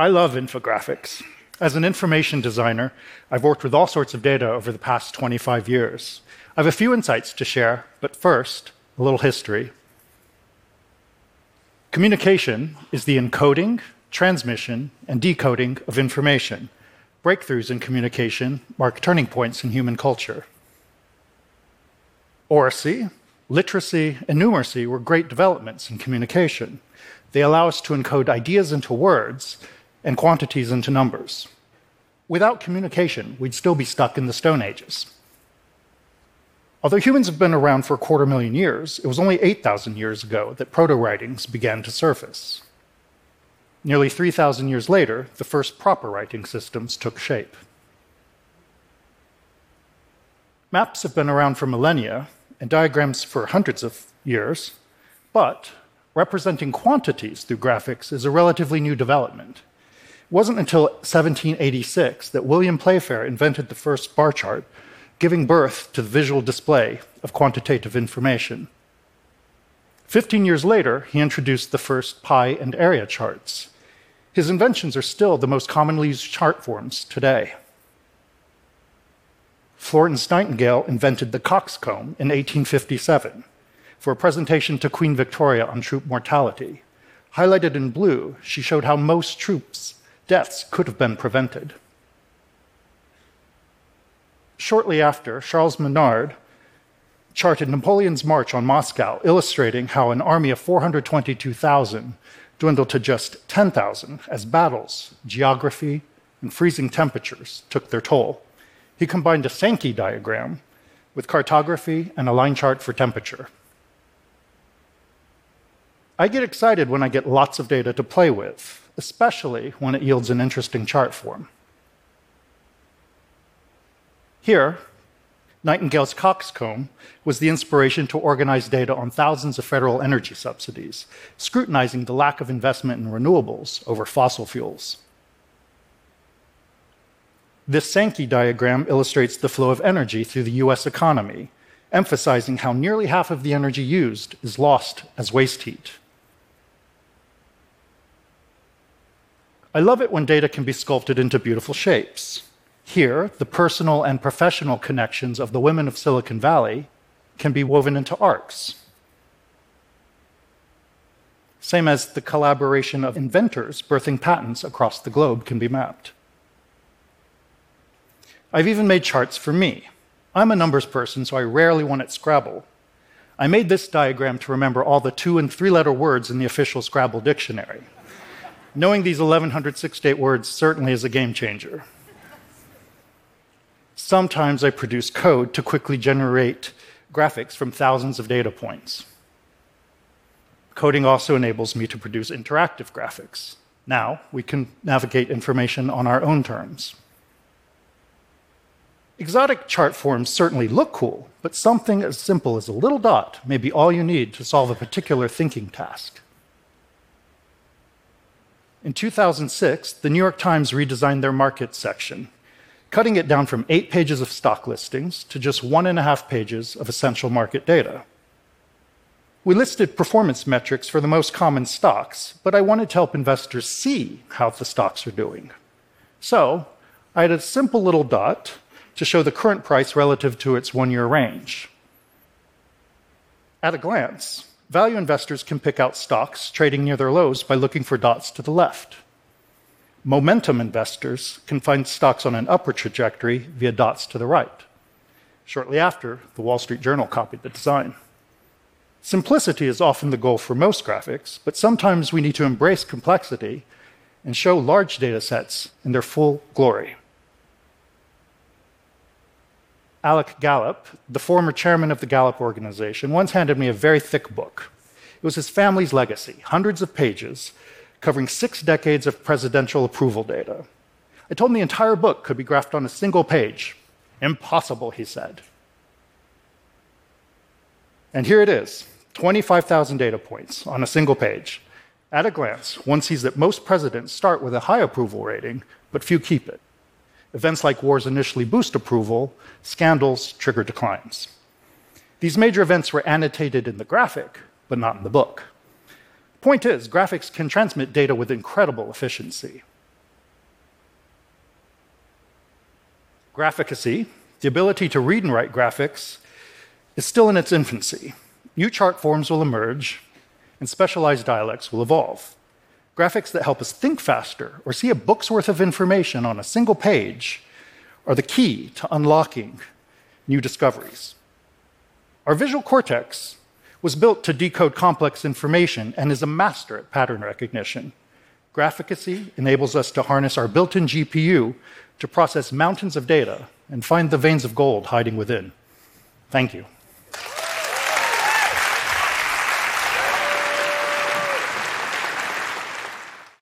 I love infographics. As an information designer, I've worked with all sorts of data over the past 25 years. I have a few insights to share, but first, a little history. Communication is the encoding, transmission, and decoding of information. Breakthroughs in communication mark turning points in human culture. Oracy, literacy, and numeracy were great developments in communication. They allow us to encode ideas into words and quantities into numbers. Without communication, we'd still be stuck in the Stone Ages. Although humans have been around for a quarter million years, it was only 8,000 years ago that proto writings began to surface. Nearly 3,000 years later, the first proper writing systems took shape. Maps have been around for millennia and diagrams for hundreds of years, but representing quantities through graphics is a relatively new development. It wasn't until 1786 that William Playfair invented the first bar chart giving birth to the visual display of quantitative information. Fifteen years later, he introduced the first pie and area charts. His inventions are still the most commonly used chart forms today. Florence Nightingale invented the coxcomb in 1857 for a presentation to Queen Victoria on troop mortality. Highlighted in blue, she showed how most troops' deaths could have been prevented. Shortly after, Charles Minard charted Napoleon's march on Moscow, illustrating how an army of 422,000 dwindled to just 10,000 as battles, geography, and freezing temperatures took their toll. He combined a Sankey diagram with cartography and a line chart for temperature. I get excited when I get lots of data to play with, especially when it yields an interesting chart form. Here, Nightingale's coxcomb was the inspiration to organize data on thousands of federal energy subsidies, scrutinizing the lack of investment in renewables over fossil fuels. This Sankey diagram illustrates the flow of energy through the US economy, emphasizing how nearly half of the energy used is lost as waste heat. I love it when data can be sculpted into beautiful shapes. Here, the personal and professional connections of the women of Silicon Valley can be woven into arcs. Same as the collaboration of inventors birthing patents across the globe can be mapped. I've even made charts for me. I'm a numbers person, so I rarely want at Scrabble. I made this diagram to remember all the two and three letter words in the official Scrabble dictionary. Knowing these 1168 words certainly is a game changer. Sometimes I produce code to quickly generate graphics from thousands of data points. Coding also enables me to produce interactive graphics. Now we can navigate information on our own terms. Exotic chart forms certainly look cool, but something as simple as a little dot may be all you need to solve a particular thinking task. In 2006, the New York Times redesigned their market section cutting it down from eight pages of stock listings to just one and a half pages of essential market data. We listed performance metrics for the most common stocks, but I wanted to help investors see how the stocks are doing. So I had a simple little dot to show the current price relative to its one year range. At a glance, value investors can pick out stocks trading near their lows by looking for dots to the left. Momentum investors can find stocks on an upward trajectory via dots to the right. Shortly after, the Wall Street Journal copied the design. Simplicity is often the goal for most graphics, but sometimes we need to embrace complexity and show large data sets in their full glory. Alec Gallup, the former chairman of the Gallup organization, once handed me a very thick book. It was his family's legacy, hundreds of pages, covering six decades of presidential approval data. I told him the entire book could be graphed on a single page. Impossible, he said. And here it is 25,000 data points on a single page. At a glance, one sees that most presidents start with a high approval rating, but few keep it. Events like wars initially boost approval, scandals trigger declines. These major events were annotated in the graphic, but not in the book. Point is, graphics can transmit data with incredible efficiency. Graphicacy, the ability to read and write graphics, is still in its infancy. New chart forms will emerge, and specialized dialects will evolve. Graphics that help us think faster or see a book's worth of information on a single page are the key to unlocking new discoveries. Our visual cortex was built to decode complex information and is a master at pattern recognition. Graphicacy enables us to harness our built in GPU to process mountains of data and find the veins of gold hiding within. Thank you.